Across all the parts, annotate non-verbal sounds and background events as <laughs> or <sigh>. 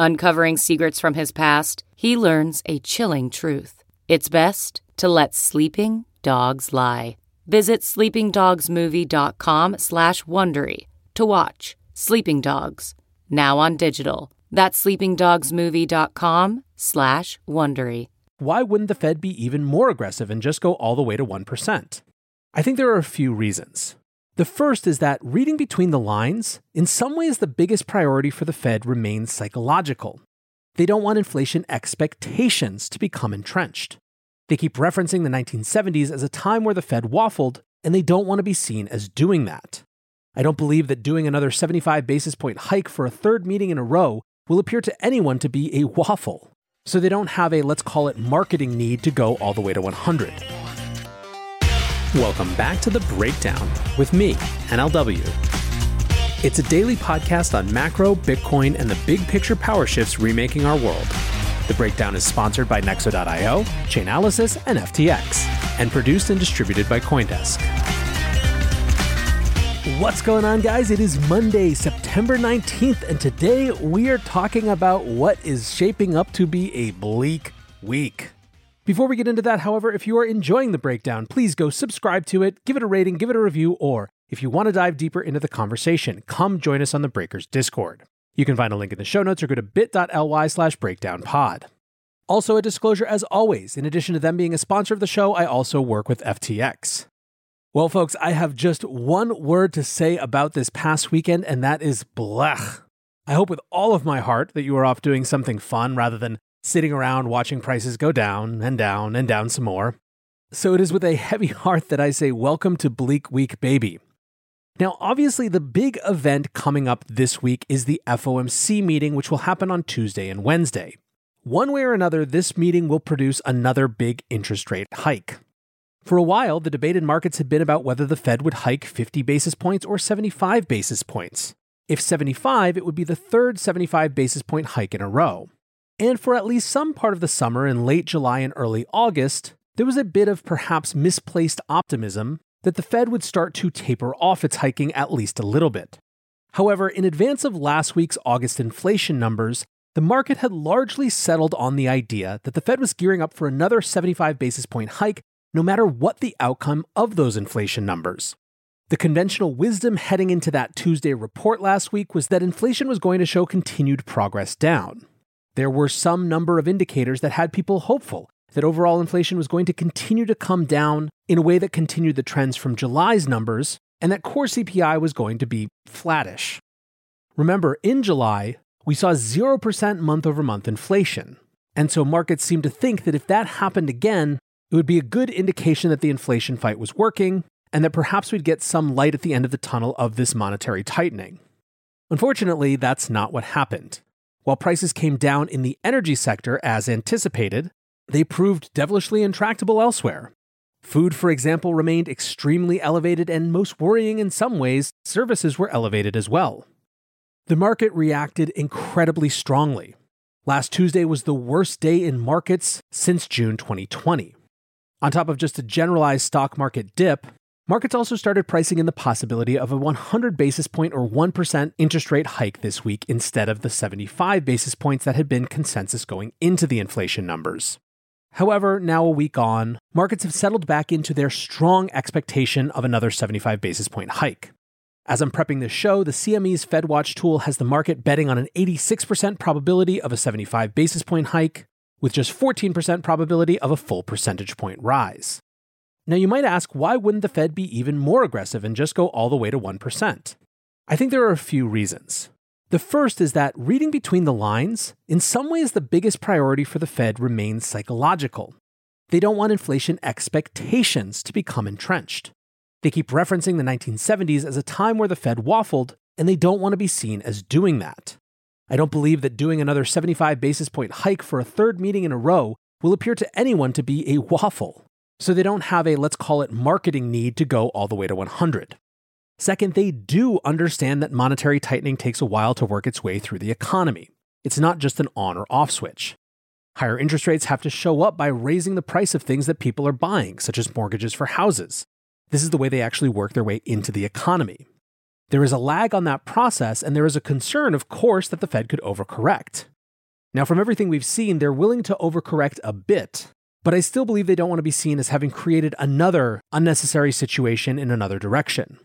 Uncovering secrets from his past, he learns a chilling truth. It's best to let sleeping dogs lie. Visit sleepingdogsmovie.com slash Wondery to watch Sleeping Dogs, now on digital. That's sleepingdogsmovie.com slash Wondery. Why wouldn't the Fed be even more aggressive and just go all the way to 1%? I think there are a few reasons. The first is that reading between the lines, in some ways, the biggest priority for the Fed remains psychological. They don't want inflation expectations to become entrenched. They keep referencing the 1970s as a time where the Fed waffled, and they don't want to be seen as doing that. I don't believe that doing another 75 basis point hike for a third meeting in a row will appear to anyone to be a waffle. So they don't have a, let's call it, marketing need to go all the way to 100. Welcome back to The Breakdown with me, NLW. It's a daily podcast on macro, Bitcoin, and the big picture power shifts remaking our world. The Breakdown is sponsored by Nexo.io, Chainalysis, and FTX, and produced and distributed by Coindesk. What's going on, guys? It is Monday, September 19th, and today we are talking about what is shaping up to be a bleak week. Before we get into that, however, if you are enjoying the breakdown, please go subscribe to it, give it a rating, give it a review, or if you want to dive deeper into the conversation, come join us on the Breakers Discord. You can find a link in the show notes or go to bit.ly slash breakdownpod. Also, a disclosure as always, in addition to them being a sponsor of the show, I also work with FTX. Well, folks, I have just one word to say about this past weekend, and that is blech. I hope with all of my heart that you are off doing something fun rather than sitting around watching prices go down and down and down some more. So it is with a heavy <laughs> heart that I say, Welcome to Bleak Week, baby. Now, obviously, the big event coming up this week is the FOMC meeting, which will happen on Tuesday and Wednesday. One way or another, this meeting will produce another big interest rate hike. For a while, the debate in markets had been about whether the Fed would hike 50 basis points or 75 basis points. If 75, it would be the third 75 basis point hike in a row. And for at least some part of the summer in late July and early August, there was a bit of perhaps misplaced optimism that the Fed would start to taper off its hiking at least a little bit. However, in advance of last week's August inflation numbers, the market had largely settled on the idea that the Fed was gearing up for another 75 basis point hike no matter what the outcome of those inflation numbers. The conventional wisdom heading into that Tuesday report last week was that inflation was going to show continued progress down there were some number of indicators that had people hopeful that overall inflation was going to continue to come down in a way that continued the trends from July's numbers, and that core CPI was going to be flattish. Remember, in July, we saw 0% month over month inflation. And so markets seemed to think that if that happened again, it would be a good indication that the inflation fight was working and that perhaps we'd get some light at the end of the tunnel of this monetary tightening. Unfortunately, that's not what happened. While prices came down in the energy sector as anticipated, they proved devilishly intractable elsewhere. Food, for example, remained extremely elevated, and most worrying in some ways, services were elevated as well. The market reacted incredibly strongly. Last Tuesday was the worst day in markets since June 2020. On top of just a generalized stock market dip, Markets also started pricing in the possibility of a 100 basis point or 1% interest rate hike this week instead of the 75 basis points that had been consensus going into the inflation numbers. However, now a week on, markets have settled back into their strong expectation of another 75 basis point hike. As I'm prepping this show, the CME's FedWatch tool has the market betting on an 86% probability of a 75 basis point hike, with just 14% probability of a full percentage point rise. Now, you might ask, why wouldn't the Fed be even more aggressive and just go all the way to 1%? I think there are a few reasons. The first is that reading between the lines, in some ways, the biggest priority for the Fed remains psychological. They don't want inflation expectations to become entrenched. They keep referencing the 1970s as a time where the Fed waffled, and they don't want to be seen as doing that. I don't believe that doing another 75 basis point hike for a third meeting in a row will appear to anyone to be a waffle, so they don't have a let's call it marketing need to go all the way to 100. Second, they do understand that monetary tightening takes a while to work its way through the economy. It's not just an on or off switch. Higher interest rates have to show up by raising the price of things that people are buying, such as mortgages for houses. This is the way they actually work their way into the economy. There is a lag on that process, and there is a concern, of course, that the Fed could overcorrect. Now, from everything we've seen, they're willing to overcorrect a bit, but I still believe they don't want to be seen as having created another unnecessary situation in another direction.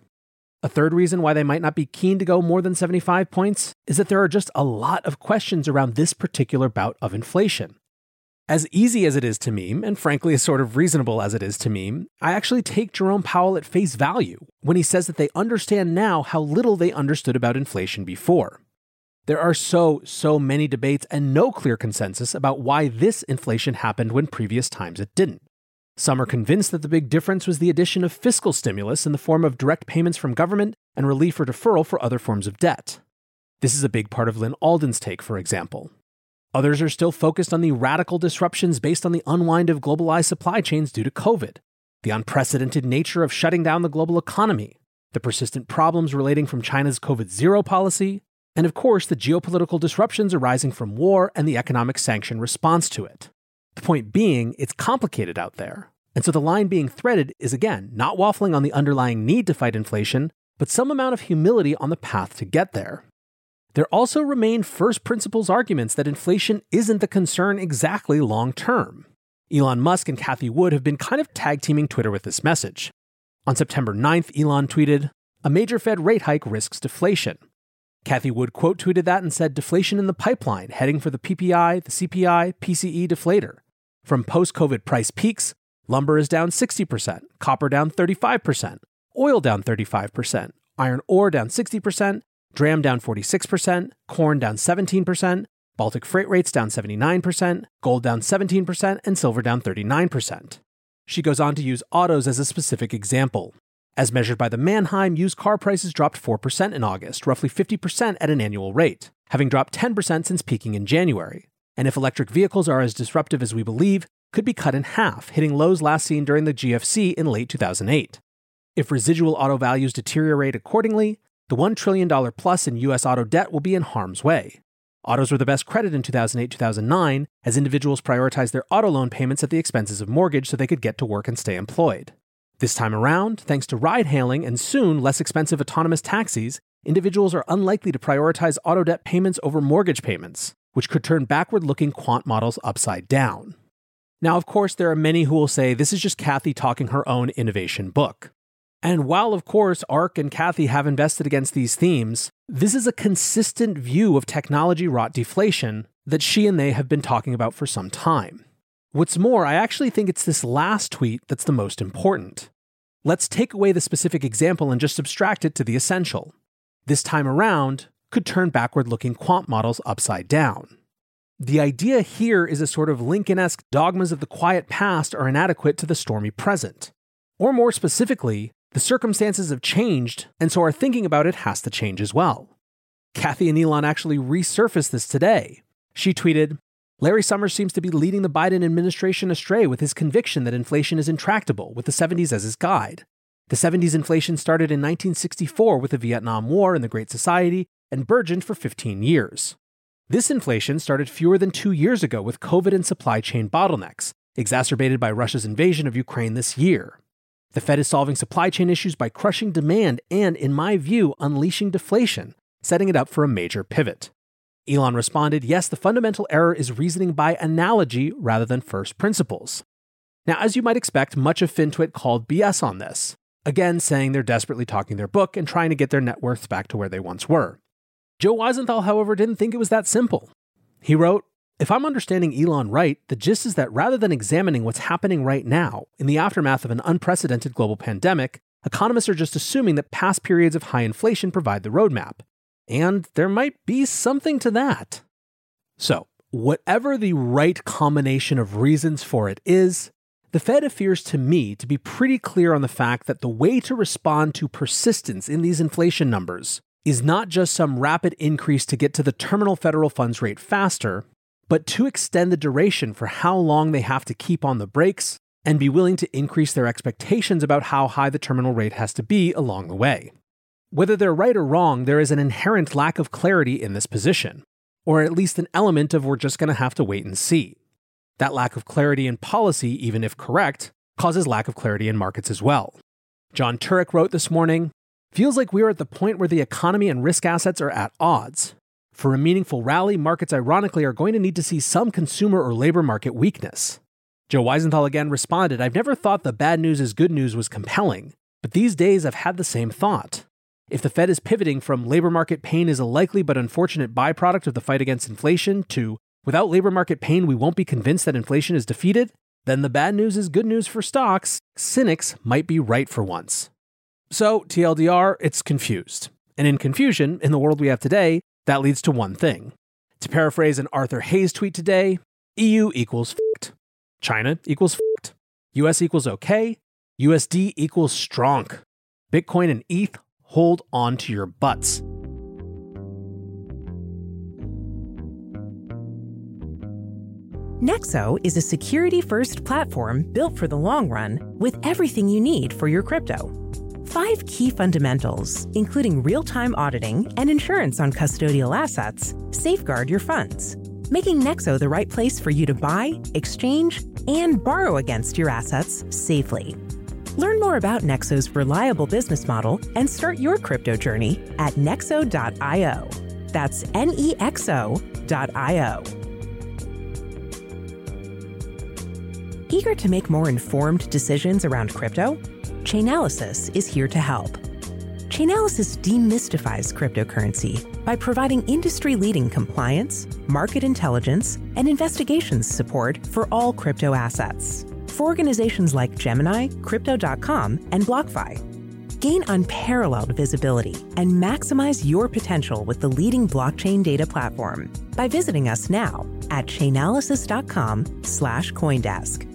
A third reason why they might not be keen to go more than 75 points is that there are just a lot of questions around this particular bout of inflation. As easy as it is to meme, and frankly as sort of reasonable as it is to meme, I actually take Jerome Powell at face value when he says that they understand now how little they understood about inflation before. There are so, so many debates and no clear consensus about why this inflation happened when previous times it didn't. Some are convinced that the big difference was the addition of fiscal stimulus in the form of direct payments from government and relief or deferral for other forms of debt. This is a big part of Lyn Alden's take, for example. Others are still focused on the radical disruptions based on the unwind of globalized supply chains due to COVID, the unprecedented nature of shutting down the global economy, the persistent problems relating from China's COVID zero policy, and of course the geopolitical disruptions arising from war and the economic sanction response to it. The point being, it's complicated out there. And so the line being threaded is again, not waffling on the underlying need to fight inflation, but some amount of humility on the path to get there. There also remain first principles arguments that inflation isn't the concern exactly long term. Elon Musk and Cathie Wood have been kind of tag teaming Twitter with this message. On September 9th, Elon tweeted, A major Fed rate hike risks deflation. Cathie Wood quote tweeted that and said, Deflation in the pipeline, heading for the PPI, the CPI, PCE deflator. From post COVID price peaks, lumber is down 60%, copper down 35%, oil down 35%, iron ore down 60%, dram down 46%, corn down 17%, Baltic freight rates down 79%, gold down 17%, and silver down 39%. She goes on to use autos as a specific example. As measured by the Manheim, used car prices dropped 4% in August, roughly 50% at an annual rate, having dropped 10% since peaking in January and if electric vehicles are as disruptive as we believe, could be cut in half, hitting lows last seen during the GFC in late 2008. If residual auto values deteriorate accordingly, the $1 trillion plus in US auto debt will be in harm's way. Autos were the best credit in 2008 2009 as individuals prioritized their auto loan payments at the expenses of mortgage so they could get to work and stay employed. This time around, thanks to ride hailing and soon less expensive autonomous taxis, individuals are unlikely to prioritize auto debt payments over mortgage payments which could turn backward looking quant models upside down. Now, of course, there are many who will say this is just Cathie talking her own innovation book. And while, of course, ARK and Cathie have invested against these themes, this is a consistent view of technology wrought deflation that she and they have been talking about for some time. What's more, I actually think it's this last tweet that's the most important. Let's take away the specific example and just abstract it to the essential. This time around, could turn backward looking quant models upside down. The idea here is a sort of Lincoln esque dogmas of the quiet past are inadequate to the stormy present. Or more specifically, the circumstances have changed, and so our thinking about it has to change as well. Cathie and Elon actually resurfaced this today. She tweeted, Larry Summers seems to be leading the Biden administration astray with his conviction that inflation is intractable, with the 70s as his guide. The 70s inflation started in 1964 with the Vietnam War and the Great Society, and burgeoned for 15 years. This inflation started fewer than two years ago with COVID and supply chain bottlenecks, exacerbated by Russia's invasion of Ukraine this year. The Fed is solving supply chain issues by crushing demand and, in my view, unleashing deflation, setting it up for a major pivot. Elon responded, Yes, the fundamental error is reasoning by analogy rather than first principles. Now, as you might expect, much of FinTwit called BS on this, again saying they're desperately talking their book and trying to get their net worths back to where they once were. Joe Weisenthal, however, didn't think it was that simple. He wrote, If I'm understanding Elon right, the gist is that rather than examining what's happening right now, in the aftermath of an unprecedented global pandemic, economists are just assuming that past periods of high inflation provide the roadmap. And there might be something to that. So, whatever the right combination of reasons for it is, the Fed appears to me to be pretty clear on the fact that the way to respond to persistence in these inflation numbers is not just some rapid increase to get to the terminal federal funds rate faster, but to extend the duration for how long they have to keep on the brakes and be willing to increase their expectations about how high the terminal rate has to be along the way. Whether they're right or wrong, there is an inherent lack of clarity in this position, or at least an element of we're just going to have to wait and see. That lack of clarity in policy, even if correct, causes lack of clarity in markets as well. Jon Turek wrote this morning Feels like we are at the point where the economy and risk assets are at odds. For a meaningful rally, markets ironically are going to need to see some consumer or labor market weakness. Joe Weisenthal again responded I've never thought the bad news is good news was compelling, but these days I've had the same thought. If the Fed is pivoting from labor market pain is a likely but unfortunate byproduct of the fight against inflation to without labor market pain we won't be convinced that inflation is defeated, then the bad news is good news for stocks. Cynics might be right for once. So, TLDR, it's confused. And in confusion, in the world we have today, that leads to one thing. To paraphrase an Arthur Hayes tweet today, EU equals fucked. China equals fucked. US equals okay. USD equals strong. Bitcoin and ETH hold on to your butts. Nexo is a security first platform built for the long run with everything you need for your crypto. Five key fundamentals, including real time auditing and insurance on custodial assets, safeguard your funds, making Nexo the right place for you to buy, exchange, and borrow against your assets safely. Learn more about Nexo's reliable business model and start your crypto journey at nexo.io. That's N E X O.io. Eager to make more informed decisions around crypto? Chainalysis is here to help. Chainalysis demystifies cryptocurrency by providing industry leading compliance, market intelligence, and investigations support for all crypto assets for organizations like Gemini, Crypto.com, and BlockFi. Gain unparalleled visibility and maximize your potential with the leading blockchain data platform by visiting us now at chainalysis.com slash Coindesk.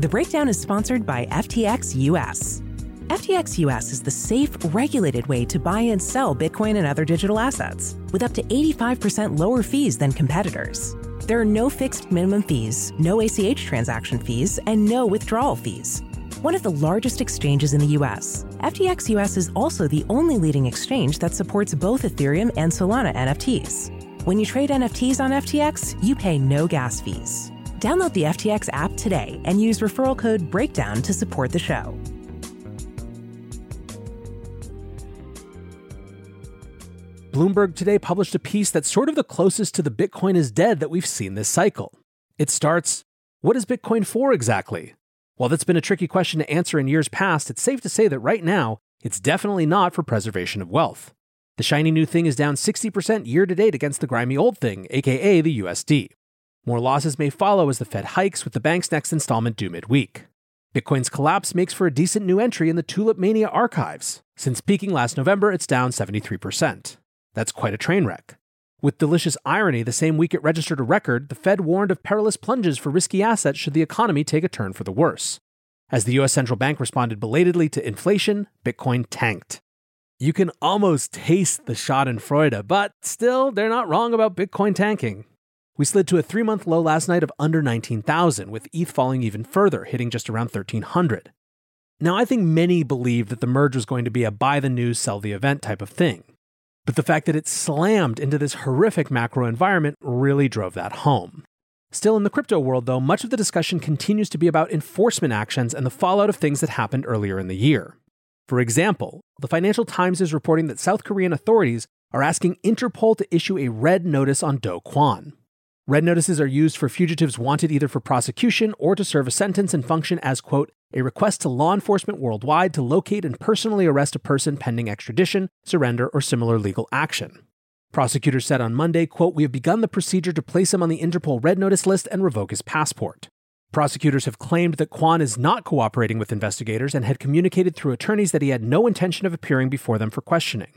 The breakdown is sponsored by FTX US. FTX US is the safe, regulated way to buy and sell Bitcoin and other digital assets with up to 85% lower fees than competitors. There are no fixed minimum fees, no ACH transaction fees, and no withdrawal fees. One of the largest exchanges in the US, FTX US is also the only leading exchange that supports both Ethereum and Solana NFTs. When you trade NFTs on FTX, you pay no gas fees. Download the FTX app today and use referral code BREAKDOWN to support the show. Bloomberg today published a piece that's sort of the closest to the Bitcoin is dead that we've seen this cycle. It starts What is Bitcoin for exactly? While that's been a tricky question to answer in years past, it's safe to say that right now, it's definitely not for preservation of wealth. The shiny new thing is down 60% year to date against the grimy old thing, aka the USD. More losses may follow as the Fed hikes, with the bank's next installment due midweek. Bitcoin's collapse makes for a decent new entry in the Tulip Mania archives. Since peaking last November, it's down 73%. That's quite a train wreck. With delicious irony, the same week it registered a record, the Fed warned of perilous plunges for risky assets should the economy take a turn for the worse. As the US central bank responded belatedly to inflation, Bitcoin tanked. You can almost taste the Schadenfreude, but still, they're not wrong about Bitcoin tanking. We slid to a three month low last night of under 19,000, with ETH falling even further, hitting just around 1,300. Now, I think many believed that the merge was going to be a buy the news, sell the event type of thing. But the fact that it slammed into this horrific macro environment really drove that home. Still, in the crypto world, though, much of the discussion continues to be about enforcement actions and the fallout of things that happened earlier in the year. For example, the Financial Times is reporting that South Korean authorities are asking Interpol to issue a red notice on Do Kwon. Red notices are used for fugitives wanted either for prosecution or to serve a sentence and function as, quote, a request to law enforcement worldwide to locate and personally arrest a person pending extradition, surrender, or similar legal action. Prosecutors said on Monday, quote, "We have begun the procedure to place him on the Interpol red notice list and revoke his passport." Prosecutors have claimed that Kwon is not cooperating with investigators and had communicated through attorneys that he had no intention of appearing before them for questioning.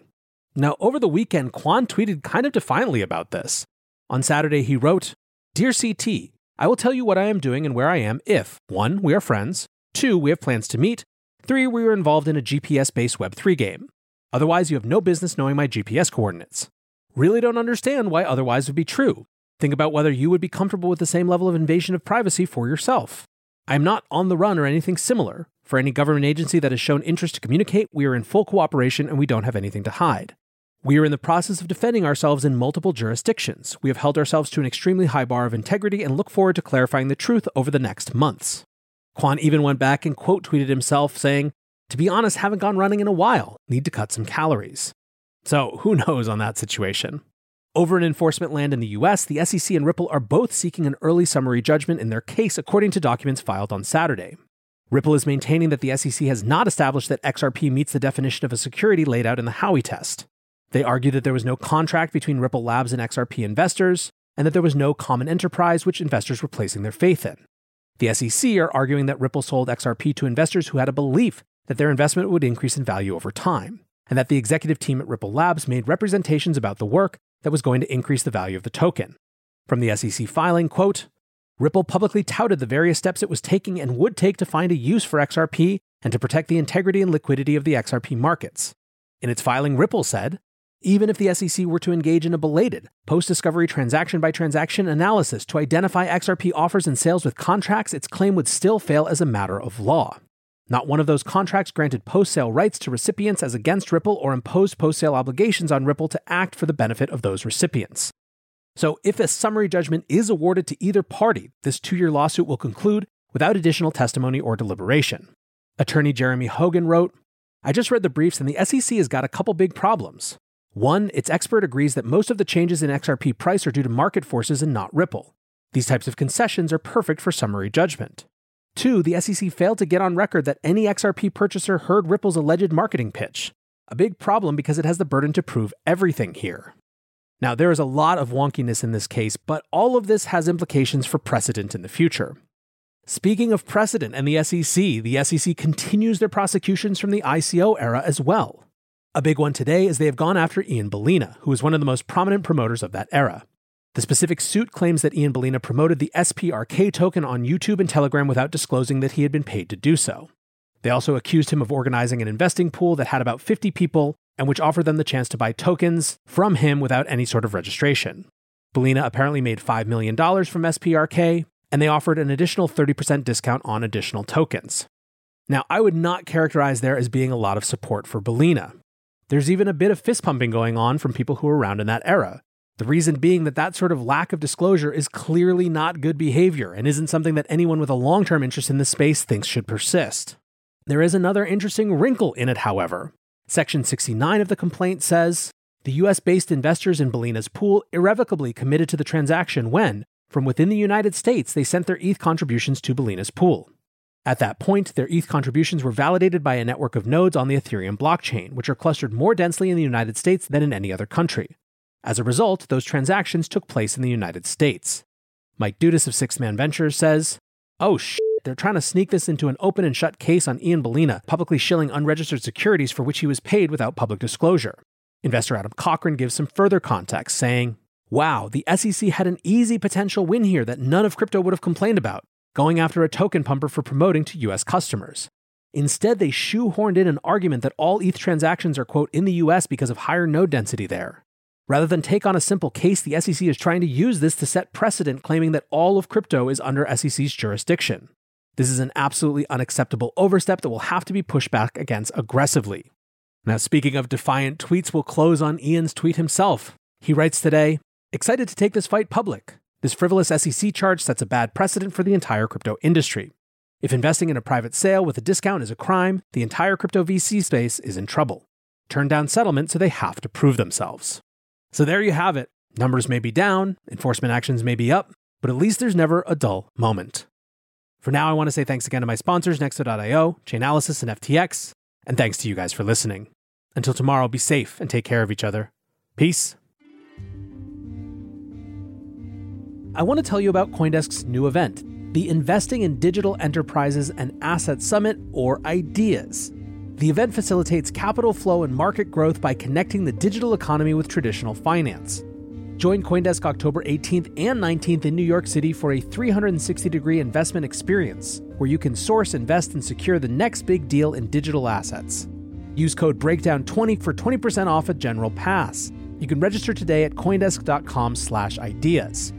Now, over the weekend, Kwon tweeted kind of defiantly about this. On Saturday, he wrote, Dear CT, I will tell you what I am doing and where I am if 1. We are friends, 2. We have plans to meet, 3. We were involved in a GPS based Web3 game. Otherwise, you have no business knowing my GPS coordinates. Really don't understand why otherwise would be true. Think about whether you would be comfortable with the same level of invasion of privacy for yourself. I am not on the run or anything similar. For any government agency that has shown interest to communicate, we are in full cooperation and we don't have anything to hide. We are in the process of defending ourselves in multiple jurisdictions. We have held ourselves to an extremely high bar of integrity and look forward to clarifying the truth over the next months. Kwon even went back and quote tweeted himself saying, To be honest, haven't gone running in a while, need to cut some calories. So who knows on that situation? Over in enforcement land in the US, the SEC and Ripple are both seeking an early summary judgment in their case, according to documents filed on Saturday. Ripple is maintaining that the SEC has not established that XRP meets the definition of a security laid out in the Howey test. They argue that there was no contract between Ripple Labs and XRP investors, and that there was no common enterprise which investors were placing their faith in. The SEC are arguing that Ripple sold XRP to investors who had a belief that their investment would increase in value over time, and that the executive team at Ripple Labs made representations about the work that was going to increase the value of the token. From the SEC filing, quote, Ripple publicly touted the various steps it was taking and would take to find a use for XRP and to protect the integrity and liquidity of the XRP markets. In its filing, Ripple said, even if the SEC were to engage in a belated, post discovery transaction by transaction analysis to identify XRP offers and sales with contracts, its claim would still fail as a matter of law. Not one of those contracts granted post sale rights to recipients as against Ripple or imposed post sale obligations on Ripple to act for the benefit of those recipients. So, if a summary judgment is awarded to either party, this two year lawsuit will conclude without additional testimony or deliberation. Attorney Jeremy Hogan wrote I just read the briefs, and the SEC has got a couple big problems. One, its expert agrees that most of the changes in XRP price are due to market forces and not Ripple. These types of concessions are perfect for summary judgment. Two, the SEC failed to get on record that any XRP purchaser heard Ripple's alleged marketing pitch. A big problem because it has the burden to prove everything here. Now, there is a lot of wonkiness in this case, but all of this has implications for precedent in the future. Speaking of precedent and the SEC, the SEC continues their prosecutions from the ICO era as well. A big one today is they have gone after Ian Balina, who was one of the most prominent promoters of that era. The specific suit claims that Ian Balina promoted the SPRK token on YouTube and Telegram without disclosing that he had been paid to do so. They also accused him of organizing an investing pool that had about 50 people and which offered them the chance to buy tokens from him without any sort of registration. Balina apparently made $5 million from SPRK, and they offered an additional 30% discount on additional tokens. Now, I would not characterize there as being a lot of support for Balina. There's even a bit of fist pumping going on from people who were around in that era. The reason being that that sort of lack of disclosure is clearly not good behavior and isn't something that anyone with a long term interest in the space thinks should persist. There is another interesting wrinkle in it, however. Section 69 of the complaint says the US based investors in Balina's pool irrevocably committed to the transaction when, from within the United States, they sent their ETH contributions to Balina's pool. At that point, their ETH contributions were validated by a network of nodes on the Ethereum blockchain, which are clustered more densely in the United States than in any other country. As a result, those transactions took place in the United States. Mike Dudas of Sixth Man Ventures says, Oh shit, they're trying to sneak this into an open and shut case on Ian Balina, publicly shilling unregistered securities for which he was paid without public disclosure. Investor Adam Cochran gives some further context, saying, Wow, the SEC had an easy potential win here that none of crypto would have complained about, going after a token pumper for promoting to US customers. Instead, they shoehorned in an argument that all ETH transactions are, quote, in the US because of higher node density there. Rather than take on a simple case, the SEC is trying to use this to set precedent, claiming that all of crypto is under SEC's jurisdiction. This is an absolutely unacceptable overstep that will have to be pushed back against aggressively. Now, speaking of defiant tweets, we'll close on Ian's tweet himself. He writes today Excited to take this fight public. This frivolous SEC charge sets a bad precedent for the entire crypto industry. If investing in a private sale with a discount is a crime, the entire crypto VC space is in trouble. Turn down settlement so they have to prove themselves. So there you have it. Numbers may be down, enforcement actions may be up, but at least there's never a dull moment. For now, I want to say thanks again to my sponsors, Nexo.io, Chainalysis, and FTX, and thanks to you guys for listening. Until tomorrow, be safe and take care of each other. Peace. I want to tell you about Coindesk's new event, the Investing in Digital Enterprises and Assets Summit, or IDEAS. The event facilitates capital flow and market growth by connecting the digital economy with traditional finance. Join Coindesk October 18th and 19th in New York City for a 360 degree investment experience where you can source, invest, and secure the next big deal in digital assets. Use code BREAKDOWN20 for 20% off a general pass. You can register today at coindesk.com/ideas.